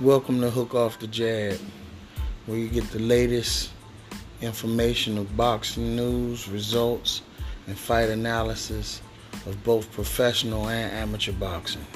Welcome to Hook Off the Jab, where you get the latest information of boxing news, results, and fight analysis of both professional and amateur boxing.